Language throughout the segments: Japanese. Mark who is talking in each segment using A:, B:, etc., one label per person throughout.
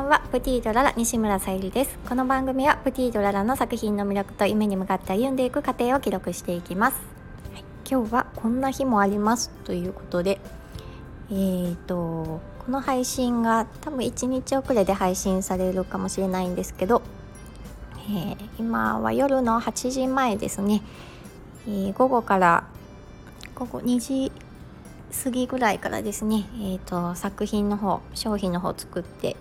A: んはプティドララ西村さゆりです。この番組はプティドララの作品の魅力と夢に向かって歩んでいく過程を記録していきます、はい、今日はこんな日もありますということでえーとこの配信が多分1日遅れで配信されるかもしれないんですけど、えー、今は夜の8時前ですね、えー、午後から午後2時過ぎぐらいからですね、えーと、作品の方商品の方作って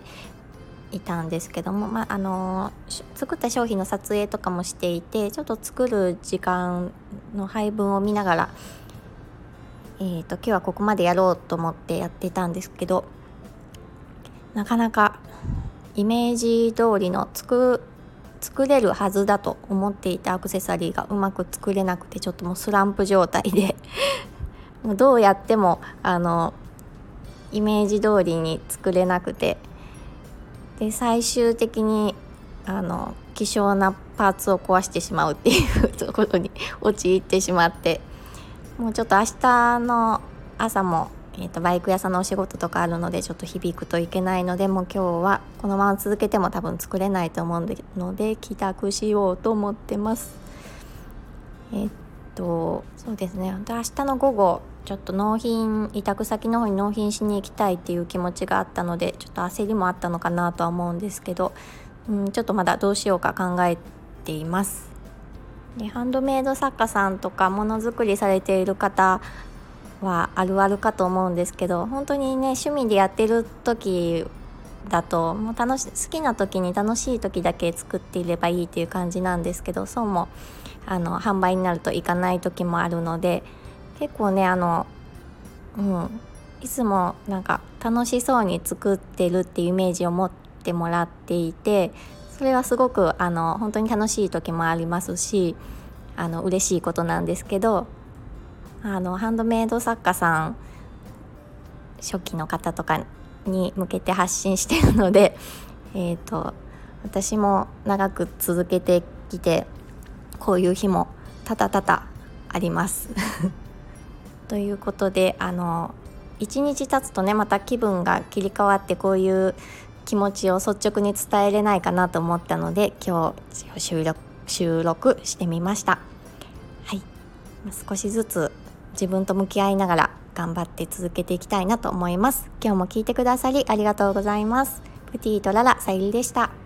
A: いたんですけども、まあ、あの作った商品の撮影とかもしていてちょっと作る時間の配分を見ながら、えーと、今日はここまでやろうと思ってやってたんですけどなかなかイメージ通りの作作れるはずだと思っていたアクセサリーがうまく作れなくてちょっともうスランプ状態で どうやってもあのイメージ通りに作れなくてで最終的にあの希少なパーツを壊してしまうっていうところに陥ってしまってもうちょっと明日の朝も、えーと、バイク屋さんのお仕事とかあるのでちょっと響くといけないのでもう今日はこのまま続けても多分作れないと思うので帰宅しようと思ってます。えっ、とそうですね明日の午後ちょっと納品委託先の方に納品しに行きたいっていう気持ちがあったのでちょっと焦りもあったのかなとは思うんですけど、うん、ちょっとまだどうしようか考えています。でハンドメイド作家さんとかものづくりされている方はあるあるかと思うんですけど本当にね趣味でやってる時だともう楽し好きな時に楽しい時だけ作っていればいいっていう感じなんですけどそうもあの販売になるといかない時もあるので結構ねあのうんいつもなんか楽しそうに作ってるっていうイメージを持ってもらっていてそれはすごくあの本当に楽しい時もありますしあの嬉しいことなんですけどあのハンドメイド作家さん初期の方とかに向けて発信してるので、えーと私も長く続けてきてこういう日もたたたたあります。ということであの1日経つとねまた気分が切り替わってこういう気持ちを率直に伝えれないかなと思ったので今日収録収録してみました。はい。少しずつ自分と向き合いながら頑張って続けていきたいなと思います。今日も聞いてくださりありがとうございます。プティとララさゆりでした。